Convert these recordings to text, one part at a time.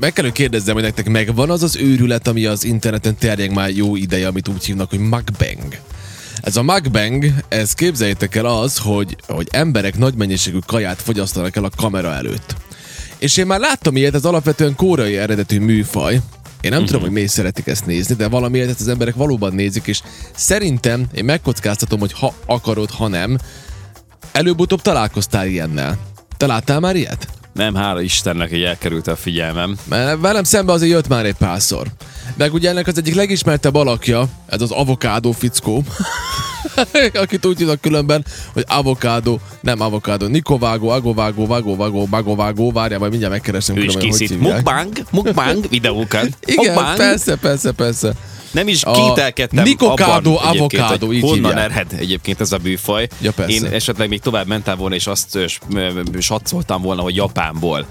meg kell, hogy kérdezzem, hogy nektek megvan az az őrület, ami az interneten terjeng már jó ideje, amit úgy hívnak, hogy mukbang. Ez a mukbang, ez képzeljétek el az, hogy, hogy emberek nagy mennyiségű kaját fogyasztanak el a kamera előtt. És én már láttam ilyet, ez alapvetően kórai eredetű műfaj. Én nem uh-huh. tudom, hogy miért szeretik ezt nézni, de valamiért ezt az emberek valóban nézik, és szerintem én megkockáztatom, hogy ha akarod, ha nem, előbb-utóbb találkoztál ilyennel. Te láttál már ilyet? Nem, hála Istennek, hogy elkerült a figyelmem. Mert velem szembe azért jött már egy párszor. Meg ugye ennek az egyik legismertebb alakja, ez az avokádó fickó, úgy hívnak különben, hogy avokádó, nem avokádó, nikovágó, agovágó, vagovágó, magovágó, várjál, majd mindjárt megkeresem. Ő is készít mukbang, mukbang videókat. Igen, mukbang. persze, persze, persze. Nem is kételkedtem Nikokádó, avokádó, így honnan hívják. ered egyébként ez a bűfaj. Ja, persze. Én esetleg még tovább mentem volna, és azt satszoltam volna, hogy Japánból.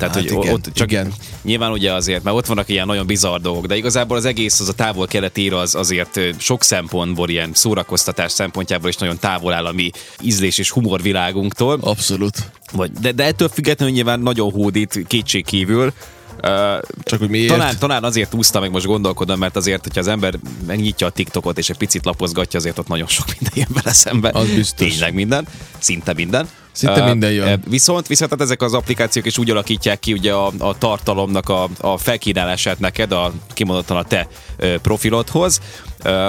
Tehát, Hát hogy igen, ott csak igen. nyilván ugye azért, mert ott vannak ilyen nagyon bizarr dolgok, de igazából az egész az a távol keletére az azért sok szempontból, ilyen szórakoztatás szempontjából is nagyon távol áll a mi ízlés és humorvilágunktól. Abszolút. Vagy, de, de ettől függetlenül nyilván nagyon hódít kétség kívül. Uh, Csak hogy miért? talán, talán azért úszta meg most gondolkodom, mert azért, hogyha az ember megnyitja a TikTokot és egy picit lapozgatja, azért ott nagyon sok minden jön vele szembe. Az biztos. Tényleg minden, szinte minden. Szinte Ö, minden jön. ö, Viszont, viszont hát ezek az applikációk is úgy alakítják ki ugye a, a tartalomnak a, a felkínálását neked, a, kimondottan a te profilodhoz,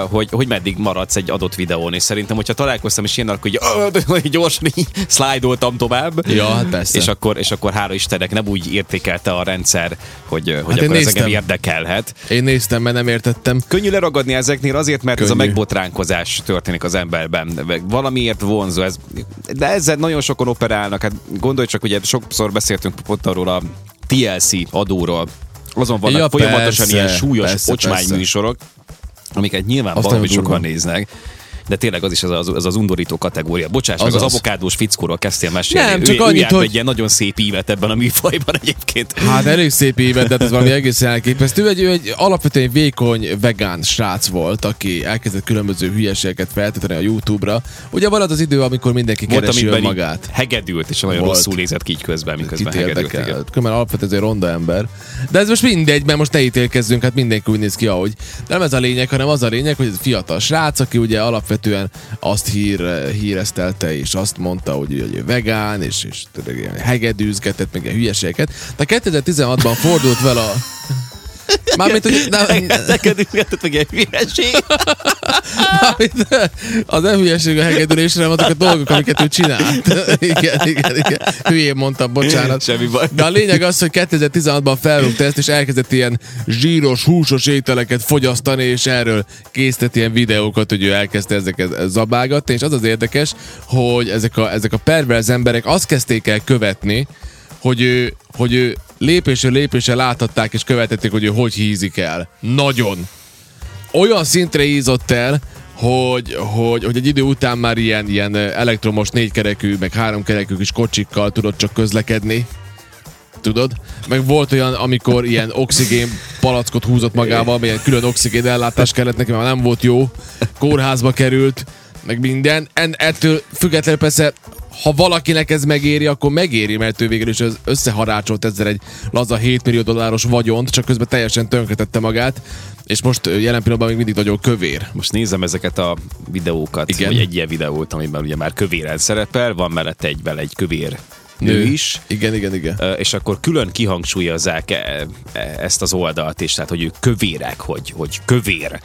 hogy, hogy meddig maradsz egy adott videón, és szerintem, hogyha találkoztam is ilyen, akkor így, "Ö, de hogy gyorsan így szlájdoltam tovább, Ja, hát persze. és akkor, és akkor hála Istennek nem úgy értékelte a rendszer, hogy, hogy Hát akkor ez néztem. engem érdekelhet. Én néztem, mert nem értettem. Könnyű leragadni ezeknél azért, mert ez a Könnyű. megbotránkozás történik az emberben. Valamiért vonzó ez. De ezzel nagyon sokan operálnak. Hát gondolj csak, ugye sokszor beszéltünk pont arról a TLC adóról. Azon vannak Ja, folyamatosan persze, ilyen súlyos persze, ocsmány persze. műsorok, amiket nyilván Azt valami sokan néznek. De tényleg az is az az, az, az undorító kategória. Bocsáss, meg Azaz. az avokádós fickóról kezdtél mesélni. Nem, ő, csak ő annyit, járt hogy- egy ilyen nagyon szép ívet ebben a műfajban egyébként. Hát elég szép évet, de hát ez valami egészen elképesztő. Ő egy, ő egy alapvetően vékony vegán srác volt, aki elkezdett különböző hülyeségeket feltetni a YouTube-ra. Ugye van az az idő, amikor mindenki Volt, keresi önmagát. hegedült, és nagyon Volt. rosszul nézett ki így közben, miközben Kit hegedült. igen. Különben alapvetően egy ronda ember. De ez most mindegy, mert most ne ítélkezzünk, hát mindenki úgy néz ki, ahogy. De nem ez a lényeg, hanem az a lényeg, hogy ez fiatal srác, aki ugye alapvetően azt hír, híresztelte, és azt mondta, hogy, ő vegán, és, és tudod, ilyen hegedűzgetett, meg ilyen hülyeségeket. De 2016-ban fordult vele a... Mármint, hogy nem, Neked ülhetett meg egy hülyeség. Mármint, az nem hülyeség a hegedülésre, hanem azok a dolgok, amiket ő csinált. igen, igen, igen. Hülyén mondtam, bocsánat. Semmi baj. De a lényeg az, hogy 2016-ban felrúgta ezt, és elkezdett ilyen zsíros, húsos ételeket fogyasztani, és erről készített ilyen videókat, hogy ő elkezdte ezeket zabálgatni, és az az érdekes, hogy ezek a, ezek a perverz emberek azt kezdték el követni, hogy ő, hogy ő lépésről lépésre láthatták és követették, hogy ő hogy hízik el. Nagyon olyan szintre ízott el, hogy, hogy, hogy egy idő után már ilyen, ilyen elektromos négykerekű, meg háromkerekű kis kocsikkal tudod csak közlekedni. Tudod? Meg volt olyan, amikor ilyen oxigén palackot húzott magával, mert ilyen külön oxigén ellátás kellett neki, mert nem volt jó. Kórházba került, meg minden. En, ettől függetlenül persze ha valakinek ez megéri, akkor megéri, mert ő végül is az összeharácsolt ezzel egy laza 7 millió dolláros vagyont, csak közben teljesen tönkretette magát, és most jelen pillanatban még mindig nagyon kövér. Most nézem ezeket a videókat, Igen. Vagy egy ilyen videót, amiben ugye már kövéren szerepel, van mellette egyben egy kövér nő, nő is, Igen, igen, igen. És akkor külön kihangsúlyozzák e- ezt az oldalt is, tehát hogy ők kövérek, hogy, hogy kövér.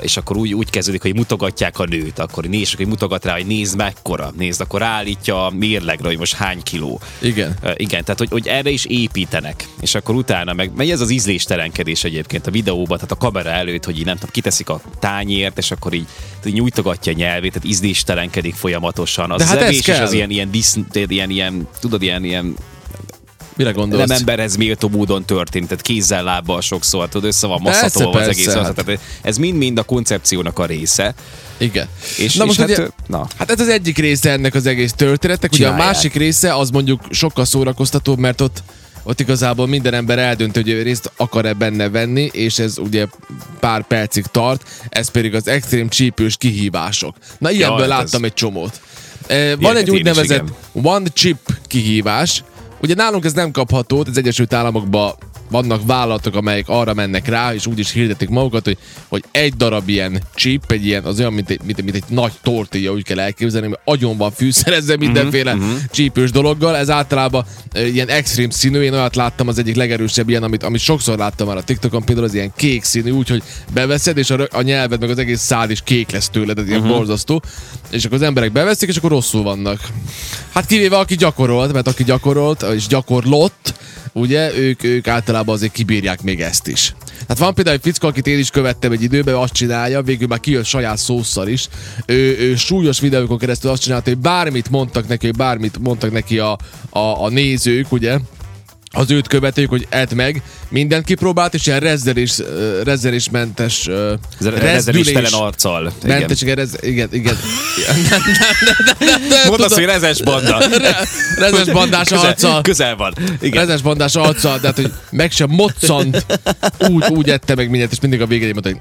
És akkor úgy, úgy kezdődik, hogy mutogatják a nőt, akkor nézd, hogy mutogat rá, hogy nézd mekkora, nézd, akkor állítja a mérlegre, hogy most hány kiló. Igen. Igen, tehát hogy, hogy erre is építenek, és akkor utána meg, meg ez az ízléstelenkedés egyébként a videóban, tehát a kamera előtt, hogy így nem tudom, kiteszik a tányért, és akkor így, így nyújtogatja a nyelvét, tehát ízléstelenkedik folyamatosan. Az De hát ez kell. az ilyen, ilyen, disz, ilyen, ilyen, tudod, ilyen, ilyen Mire gondolsz? nem emberhez méltó módon történik, tehát kézzel, lábbal sokszor, tudod, össze van masszatolva az egész. hát. Tehát ez mind-mind a koncepciónak a része. Igen. És, Na és most hát, ugye, na. hát ez az egyik része ennek az egész történetnek, ugye a Csinálják. másik része az mondjuk sokkal szórakoztatóbb, mert ott ott igazából minden ember eldönt, hogy ő részt akar-e benne venni, és ez ugye pár percig tart, ez pedig az extrém csípős kihívások. Na ilyenből hát láttam ez- egy csomót. Eh, Van egy is, úgynevezett one chip kihívás. Ugye nálunk ez nem kapható, az Egyesült Államokban vannak vállalatok, amelyek arra mennek rá, és úgy is hirdetik magukat, hogy, hogy egy darab ilyen chip, egy ilyen, az olyan, mint egy, mint, mint egy nagy tortilla, úgy kell elképzelni, mert agyon van fűszerezve mindenféle uh-huh, csípős dologgal. Ez általában ilyen extrém színű, én olyat láttam, az egyik legerősebb ilyen, amit, amit sokszor láttam már a TikTokon, például az ilyen kék színű, úgyhogy beveszed, és a, a nyelved, meg az egész szád is kék lesz tőled, ez ilyen uh-huh. borzasztó. És akkor az emberek beveszik, és akkor rosszul vannak. Hát kivéve aki gyakorolt, mert aki gyakorolt, és gyakorlott, ugye, ők, ők általában azért kibírják még ezt is. Hát van például egy fickó, akit én is követtem egy időben, azt csinálja, végül már kijött saját szószal is. Ő, ő súlyos videókon keresztül azt csinálta, hogy bármit mondtak neki, hogy bármit mondtak neki a, a, a nézők, ugye, az őt követők, hogy edd meg, mindent kipróbált, és ilyen rezzelés, rezzelésmentes Rezzeléstelen arccal. Mentes, igen, rez, igen, igen. Mondd azt, hogy rezes banda. rezes bandás arccal. Közel van. Igen. Rezes bandás arccal, tehát hogy meg sem moccant, úgy, úgy ette meg mindent, és mindig a végén mondta, hogy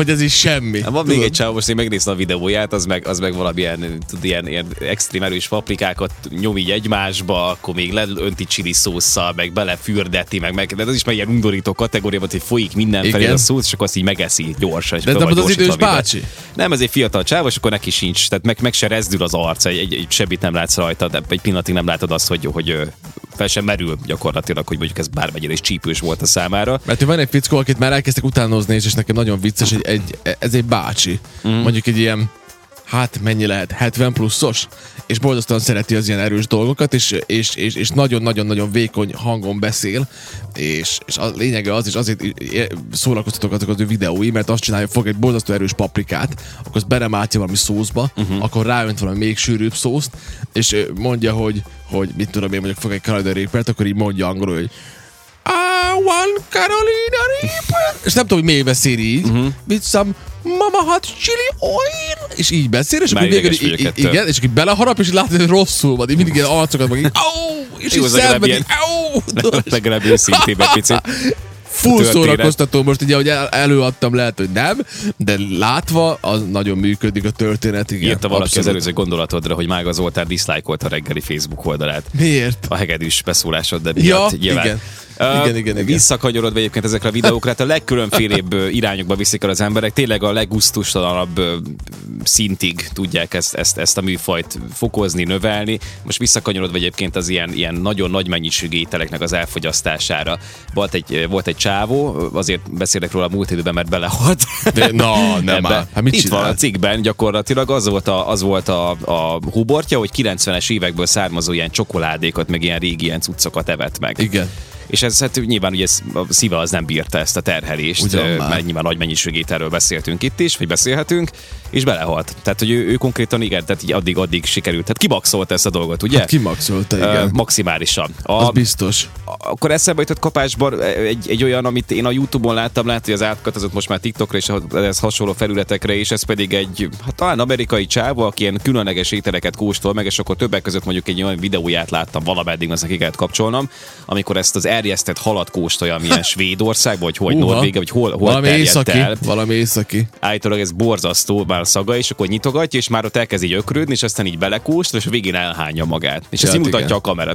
hogy ez is semmi. Hát van még egy csáv, most én megnéztem a videóját, az meg, az meg valamilyen tud, ilyen, ilyen extrém erős paprikákat nyom így egymásba, akkor még leönti chili szószal, meg belefürdeti, meg, meg de ez is már ilyen undorító kategória, hogy folyik mindenfelé a szósz, és akkor azt így megeszi gyorsan. És de nem az idős bácsi? Nem, ez egy fiatal csáv, és akkor neki sincs, tehát meg, meg se rezdül az arca, egy, egy, egy semmit nem látsz rajta, de egy pillanatig nem látod azt, hogy, hogy fel sem merül gyakorlatilag, hogy mondjuk ez bármennyire is csípős volt a számára. Mert van egy fickó, akit már elkezdtek utánozni, és nekem nagyon vicces, hogy egy, ez egy bácsi. Mm. Mondjuk egy ilyen hát mennyi lehet, 70 pluszos, és borzasztóan szereti az ilyen erős dolgokat, és, és, és, és nagyon-nagyon-nagyon vékony hangon beszél, és, és a lényege az, és azért szórakoztatok azok az ő videói, mert azt csinálja, fog egy borzasztó erős paprikát, akkor azt beremátja valami szószba, uh-huh. akkor ráönt valami még sűrűbb szószt, és mondja, hogy, hogy mit tudom én, mondjuk fog egy Carolina Reapert, akkor így mondja angolul, hogy want Carolina Reaper. és nem tudom, hogy miért beszél így. Uh-huh. With some mama hot chili oil. És így beszél, és akkor végül, így, igen, és akkor beleharap, és látod, hogy rosszul van. Így mindig ilyen arcokat meg így, és így szenved, au. Legalább őszintében picit full szórakoztató, most ugye, hogy el, előadtam, lehet, hogy nem, de látva, az nagyon működik a történet. Igen, Írta valaki abszolút. az előző gondolatodra, hogy Mága Zoltán diszlájkolt a reggeli Facebook oldalát. Miért? A hegedűs beszólásod, de miatt ja, nyilván. Igen. Igen, igen, igen. Visszakanyarodva egyébként ezekre a videókra, hát a legkülönfélébb irányokba viszik el az emberek, tényleg a legusztustalanabb szintig tudják ezt, ezt, ezt a műfajt fokozni, növelni. Most visszakanyarodva egyébként az ilyen, ilyen nagyon nagy mennyiségű ételeknek az elfogyasztására. Volt egy, volt egy csávó, azért beszélek róla a múlt időben, mert belehalt. De, na, nem már. Hát mit Itt csinált? van a cikkben gyakorlatilag az volt, a, az volt a, a hubortja, hogy 90-es évekből származó ilyen csokoládékat, meg ilyen régi ilyen cuccokat evett meg. Igen és ez hát nyilván ugye a szíve az nem bírta ezt a terhelést, Ugyan mert nyilván nagy mennyiségű erről beszéltünk itt is, vagy beszélhetünk, és belehalt. Tehát, hogy ő, ő konkrétan igen, tehát így addig-addig sikerült. Tehát kimaxolt ezt a dolgot, ugye? Hát kimaxolta, igen. Uh, maximálisan. A, az biztos. Akkor eszembe jutott kapásban egy, egy olyan, amit én a Youtube-on láttam, lehet, hogy az átkatazott most már TikTokra és ez hasonló felületekre, és ez pedig egy, hát talán amerikai csáva, aki ilyen különleges ételeket kóstol meg, és akkor többek között mondjuk egy olyan videóját láttam valameddig, az neki kellett kapcsolnom, amikor ezt az erjesztett halat kóstolja, milyen Svédország, vagy hogy Norvégia, vagy hol, hol valami északi, el. Valami északi. Állítólag ez borzasztó, már a szaga, és akkor nyitogatja, és már ott elkezd így ökrődni, és aztán így belekóstol, és a végén elhányja magát. És ezt így mutatja igen. a kamera.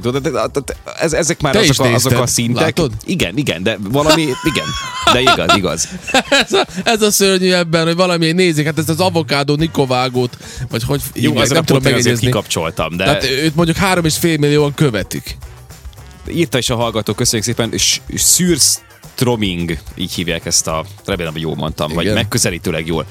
Ez, ezek már azok a, azok a szintek. Látod? Igen, igen, de valami, igen. De igaz, igaz. ez, a, ez a szörnyű ebben, hogy valami nézik, hát ezt az avokádó nikovágót, vagy hogy Jó, az nem tudom megegyezni. kikapcsoltam, de... Tehát őt mondjuk három és fél millióan követik írta is a hallgató, köszönjük szépen, Szürstroming, így hívják ezt a, remélem, hogy jól mondtam, Igen. vagy megközelítőleg jól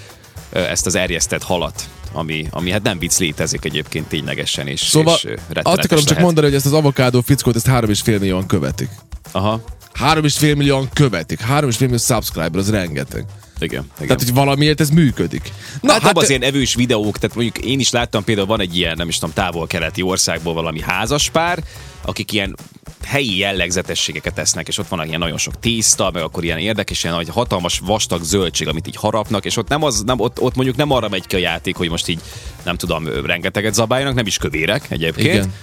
ezt az erjesztett halat ami, ami hát nem vicc létezik egyébként ténylegesen, és, szóval és azt akarom lehet. csak mondani, hogy ezt az avokádó fickót, ezt 3,5 millióan követik. Aha. 3,5 millióan követik. 3,5 millió subscriber, az rengeteg. Igen, igen. Tehát, hogy valamiért ez működik. Na, hát, hát az ilyen evős videók, tehát mondjuk én is láttam például van egy ilyen, nem is tudom, távol-keleti országból valami házaspár, akik ilyen helyi jellegzetességeket tesznek, és ott van ilyen nagyon sok tészta, meg akkor ilyen érdekes, ilyen nagy hatalmas vastag zöldség, amit így harapnak, és ott nem az, nem, ott, ott mondjuk nem arra megy ki a játék, hogy most így nem tudom, rengeteget zabáljanak, nem is kövérek egyébként. Igen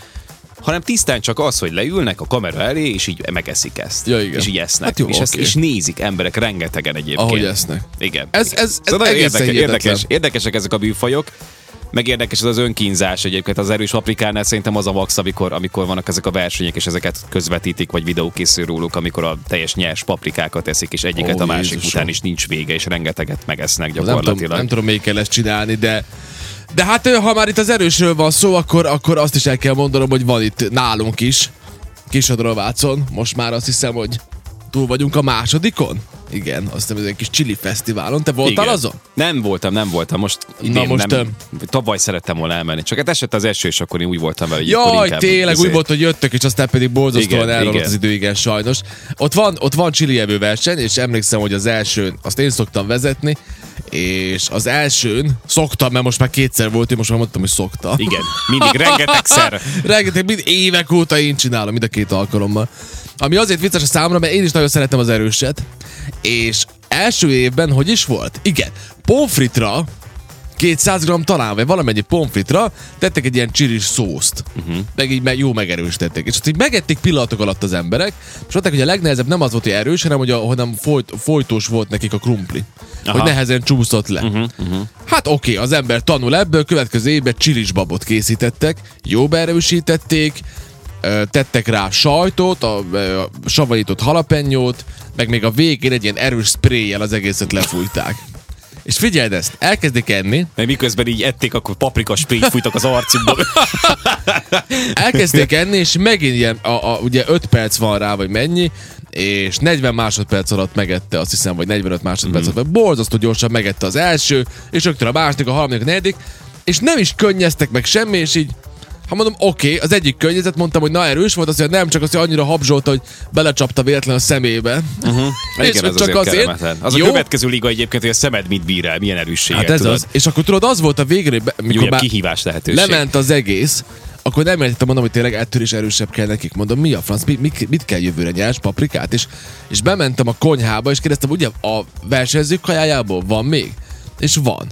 hanem tisztán csak az, hogy leülnek a kamera elé, és így megeszik ezt. Ja, igen. És így esznek. Hát jó, és, okay. ezt, és nézik emberek rengetegen egyébként. Ahogy esznek. Igen. Ez, ez, ez szóval érdekes, érdekes, érdekesek ezek a bűfajok. Meg érdekes ez az önkínzás egyébként az erős paprikánál szerintem az a max, amikor, amikor vannak ezek a versenyek, és ezeket közvetítik, vagy videó készül róluk, amikor a teljes nyers paprikákat eszik, és egyiket Ó, a másik Jézusom. után is nincs vége, és rengeteget megesznek Nem tudom, gyakorlatilag. nem tudom, még kell ezt csinálni, de de hát ha már itt az erősről van szó, akkor, akkor azt is el kell mondanom, hogy van itt nálunk is, Kisadravácon. Most már azt hiszem, hogy túl vagyunk a másodikon. Igen, azt hiszem, ez egy kis chili fesztiválon. Te voltál Igen. azon? Nem voltam, nem voltam. Most idén most, nem, öm. tavaly szerettem volna elmenni. Csak hát esett az eső, és akkor én úgy voltam vele, hogy Jaj, tényleg izé- úgy volt, hogy jöttök, és aztán pedig borzasztóan igen. az idő, igen, sajnos. Ott van, ott van chili evő verseny, és emlékszem, hogy az elsőn, azt én szoktam vezetni, és az elsőn szoktam, mert most már kétszer volt, én most már mondtam, hogy szoktam. Igen, mindig rengetegszer. Rengeteg, mind évek óta én csinálom, mind a két alkalommal. Ami azért vicces a számomra, mert én is nagyon szeretem az erőset, és első évben hogy is volt? Igen, pomfritra 200 g talán, vagy valamennyi pomfritra tettek egy ilyen csiris szószt. Uh-huh. Meg így me- jó megerősítették. És azt így megették pillanatok alatt az emberek, és mondták, hogy a legnehezebb nem az volt, hogy erős, hanem hogy a, hanem folyt, folytós volt nekik a krumpli. Aha. Hogy nehezen csúszott le. Uh-huh, uh-huh. Hát oké, az ember tanul ebből, következő évben csiris babot készítettek, jó beerősítették, tettek rá sajtot, a, a savarított halapenyót, meg még a végén egy ilyen erős spréjjel az egészet lefújták. És figyeld ezt, elkezdik enni, Mert miközben így ették, akkor paprika sprayt fújtak az arcukba. elkezdték enni, és megint ilyen, a, a, ugye 5 perc van rá, vagy mennyi, és 40 másodperc alatt megette, azt hiszem, vagy 45 másodperc alatt, borzasztó gyorsan megette az első, és rögtön a második, a harmadik, a negyedik, és nem is könnyeztek meg semmi, és így ha mondom, oké, okay, az egyik könnyezet, mondtam, hogy na erős volt, azt mondja, nem, csak azt, hogy annyira habzsolta, hogy belecsapta véletlen a szemébe. Uh-huh. Igen, ez csak azért kellemetlen. Az a következő liga egyébként, hogy a szemed mit bír el, milyen erősséget, Hát ez tudod? az. És akkor tudod, az volt a végre, mikor már kihívás lehetőség. lement az egész, akkor nem értettem mondom, hogy tényleg ettől is erősebb kell nekik. Mondom, mi a franc, mi, mit, mit kell jövőre nyers paprikát? És, és bementem a konyhába, és kérdeztem, ugye a versenyzők kajájából van még? És van.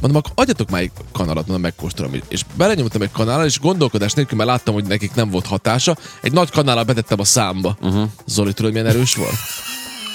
Mondom, akkor adjatok már egy kanalat, mondom, megkóstolom. És belenyomtam egy kanállal, és gondolkodás nélkül, mert láttam, hogy nekik nem volt hatása. Egy nagy kanállal betettem a számba. Uh-huh. Zoli, tudod, milyen erős volt?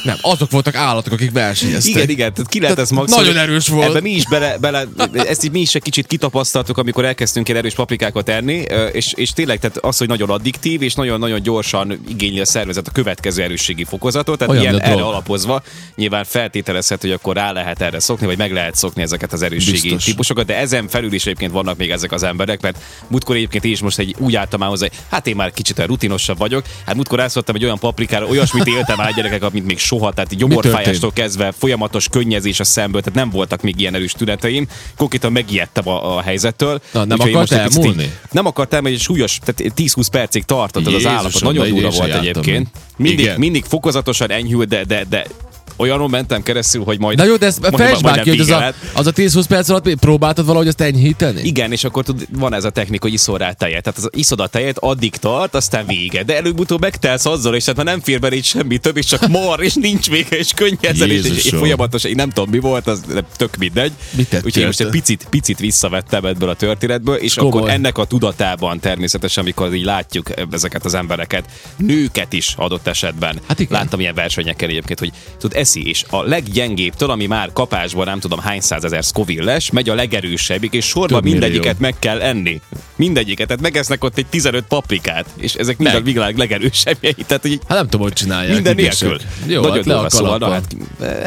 Nem, azok voltak állatok, akik versenyeztek. Igen, igen, tehát ki lehet Tehát ez maxolni. nagyon erős volt. Ebben mi is bele, bele ezt így mi is egy kicsit kitapasztaltuk, amikor elkezdtünk ilyen erős paprikákat enni, és, és tényleg tehát az, hogy nagyon addiktív, és nagyon-nagyon gyorsan igényli a szervezet a következő erősségi fokozatot, tehát Olyan, ilyen erre drog. alapozva nyilván feltételezhet, hogy akkor rá lehet erre szokni, vagy meg lehet szokni ezeket az erősségi Biztos. típusokat, de ezen felül is egyébként vannak még ezek az emberek, mert múltkor egyébként én is most egy úgy álltam már hozzá, hát én már kicsit rutinosabb vagyok, hát múltkor rászóltam egy olyan paprikára, olyasmit éltem át gyerekek, mint még soha, tehát gyomorfájástól kezdve folyamatos könnyezés a szemből, tehát nem voltak még ilyen erős tüneteim. Konkrétan megijedtem a, a helyzettől. Na, nem akart elmúlni? így- Nem akart elmúlni, egy súlyos, tehát 10-20 percig tartott az az állapot. Nagyon durva volt jártam egyébként. Mindig, Igen. mindig fokozatosan enyhült, de, de, de olyanon mentem keresztül, hogy majd... Na jó, de ezt fejtsd már ki, hogy az a, az a 10-20 perc alatt próbáltad valahogy ezt enyhíteni? Igen, és akkor tud, van ez a technika, hogy iszol rá tejet. Tehát az iszod a tejet, addig tart, aztán vége. De előbb-utóbb megtelsz azzal, és hát ha nem fér bele így semmi több, és csak mar, és nincs vége, és könnyezzel, és, és, folyamatos, én nem tudom mi volt, az tök mindegy. Mit Úgyhogy én most egy picit, picit visszavettem ebből a történetből, és Komoly. akkor ennek a tudatában természetesen, amikor így látjuk ezeket az embereket, nőket is adott esetben. Hát igen. Láttam ilyen versenyeken egyébként, hogy tud eszi, és a leggyengébbtől, ami már kapásban nem tudom hány százezer Scoville-es, megy a legerősebbik, és sorba Több millió. mindegyiket meg kell enni. Mindegyiket, tehát megesznek ott egy 15 paprikát, és ezek mind a Meg. világ legerősebbjei, tehát hogy Hát nem tudom, hogy csinálják. minden nélkül. Jó, Nagyon hát le a szóval, na, hát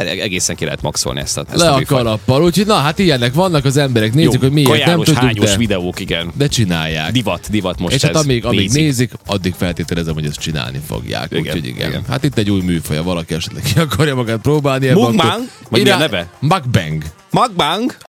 egészen ki lehet maxolni ezt a, ezt Le a műfajt. kalappal. Úgyhogy na, hát ilyenek vannak az emberek. Nézzük, hogy miért nem kajáros, tudjuk, hányos de, videók, igen. de csinálják. Divat, divat most és ez. hát amíg, amíg Nézik. nézik, addig feltételezem, hogy ezt csinálni fogják. Igen, Úgyhogy igen. igen. Hát itt egy új műfaja, valaki esetleg ki akarja magát próbálni. Mukbang? Vagy mi a neve? Mukbang. Mukbang?